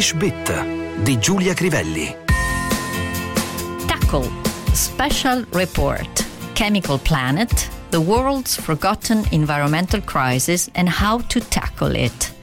English Bit di Giulia Crivelli. Tackle Special Report Chemical Planet The World's Forgotten Environmental Crisis and How to Tackle It.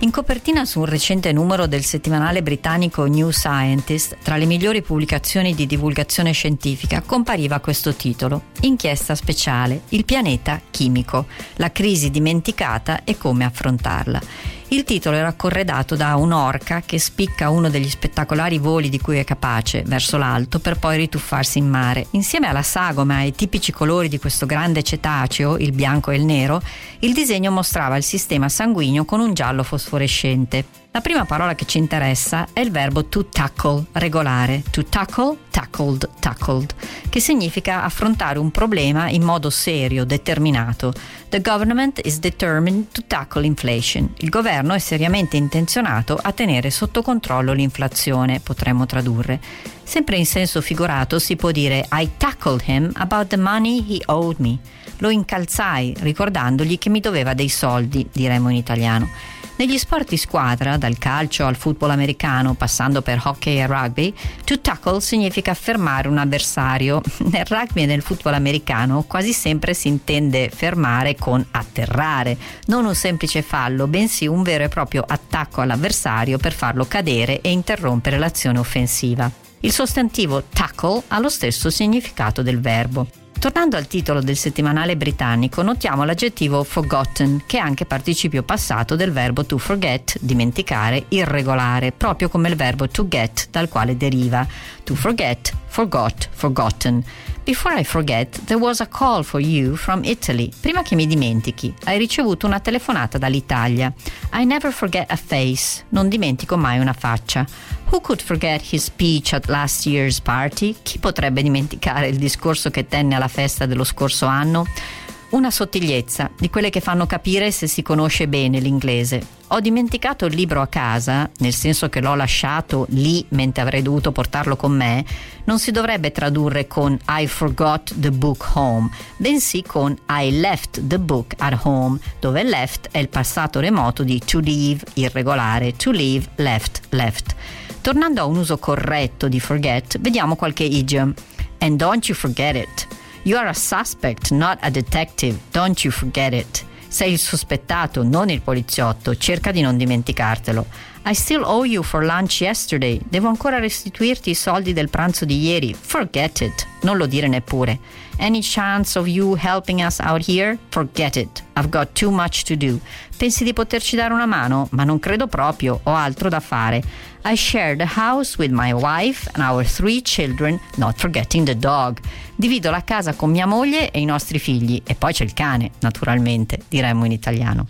In copertina su un recente numero del settimanale britannico New Scientist, tra le migliori pubblicazioni di divulgazione scientifica, compariva questo titolo: Inchiesta speciale Il pianeta chimico, la crisi dimenticata e come affrontarla. Il titolo era corredato da un'orca che spicca uno degli spettacolari voli di cui è capace verso l'alto per poi rituffarsi in mare. Insieme alla sagoma e ai tipici colori di questo grande cetaceo, il bianco e il nero, il disegno mostrava il sistema sanguigno con un giallo fosforescente. La prima parola che ci interessa è il verbo to tackle, regolare. To tackle, tackled, tackled, che significa affrontare un problema in modo serio, determinato. The government is determined to tackle inflation. Il governo è seriamente intenzionato a tenere sotto controllo l'inflazione, potremmo tradurre. Sempre in senso figurato si può dire I tackled him about the money he owed me. Lo incalzai ricordandogli che mi doveva dei soldi, diremmo in italiano. Negli sport di squadra, dal calcio al football americano, passando per hockey e rugby, to tackle significa fermare un avversario. Nel rugby e nel football americano quasi sempre si intende fermare con atterrare, non un semplice fallo, bensì un vero e proprio attacco all'avversario per farlo cadere e interrompere l'azione offensiva. Il sostantivo tackle ha lo stesso significato del verbo. Tornando al titolo del settimanale britannico, notiamo l'aggettivo forgotten, che è anche participio passato del verbo to forget, dimenticare, irregolare, proprio come il verbo to get, dal quale deriva. To forget, forgot, forgotten. Before I forget, there was a call for you from Italy. Prima che mi dimentichi, hai ricevuto una telefonata dall'Italia. I never forget a face. Non dimentico mai una faccia. Who could forget his speech at last year's party? Chi potrebbe dimenticare il discorso che tenne alla festa dello scorso anno? Una sottigliezza, di quelle che fanno capire se si conosce bene l'inglese. Ho dimenticato il libro a casa, nel senso che l'ho lasciato lì mentre avrei dovuto portarlo con me, non si dovrebbe tradurre con I forgot the book home, bensì con I left the book at home, dove left è il passato remoto di to leave, irregolare, to leave, left, left. Tornando a un uso corretto di forget, vediamo qualche idiom. And don't you forget it. You are a suspect, not a detective. Don't you forget it. Sei il sospettato, non il poliziotto. Cerca di non dimenticartelo. I still owe you for lunch yesterday. Devo ancora restituirti i soldi del pranzo di ieri. Forget it. Non lo dire neppure. Any chance of you helping us out here? Forget it. I've got too much to do. Pensi di poterci dare una mano? Ma non credo proprio. Ho altro da fare. I share the house with my wife and our three children, not forgetting the dog. Divido la casa con mia moglie e i nostri figli. E poi c'è il cane, naturalmente, diremmo in italiano.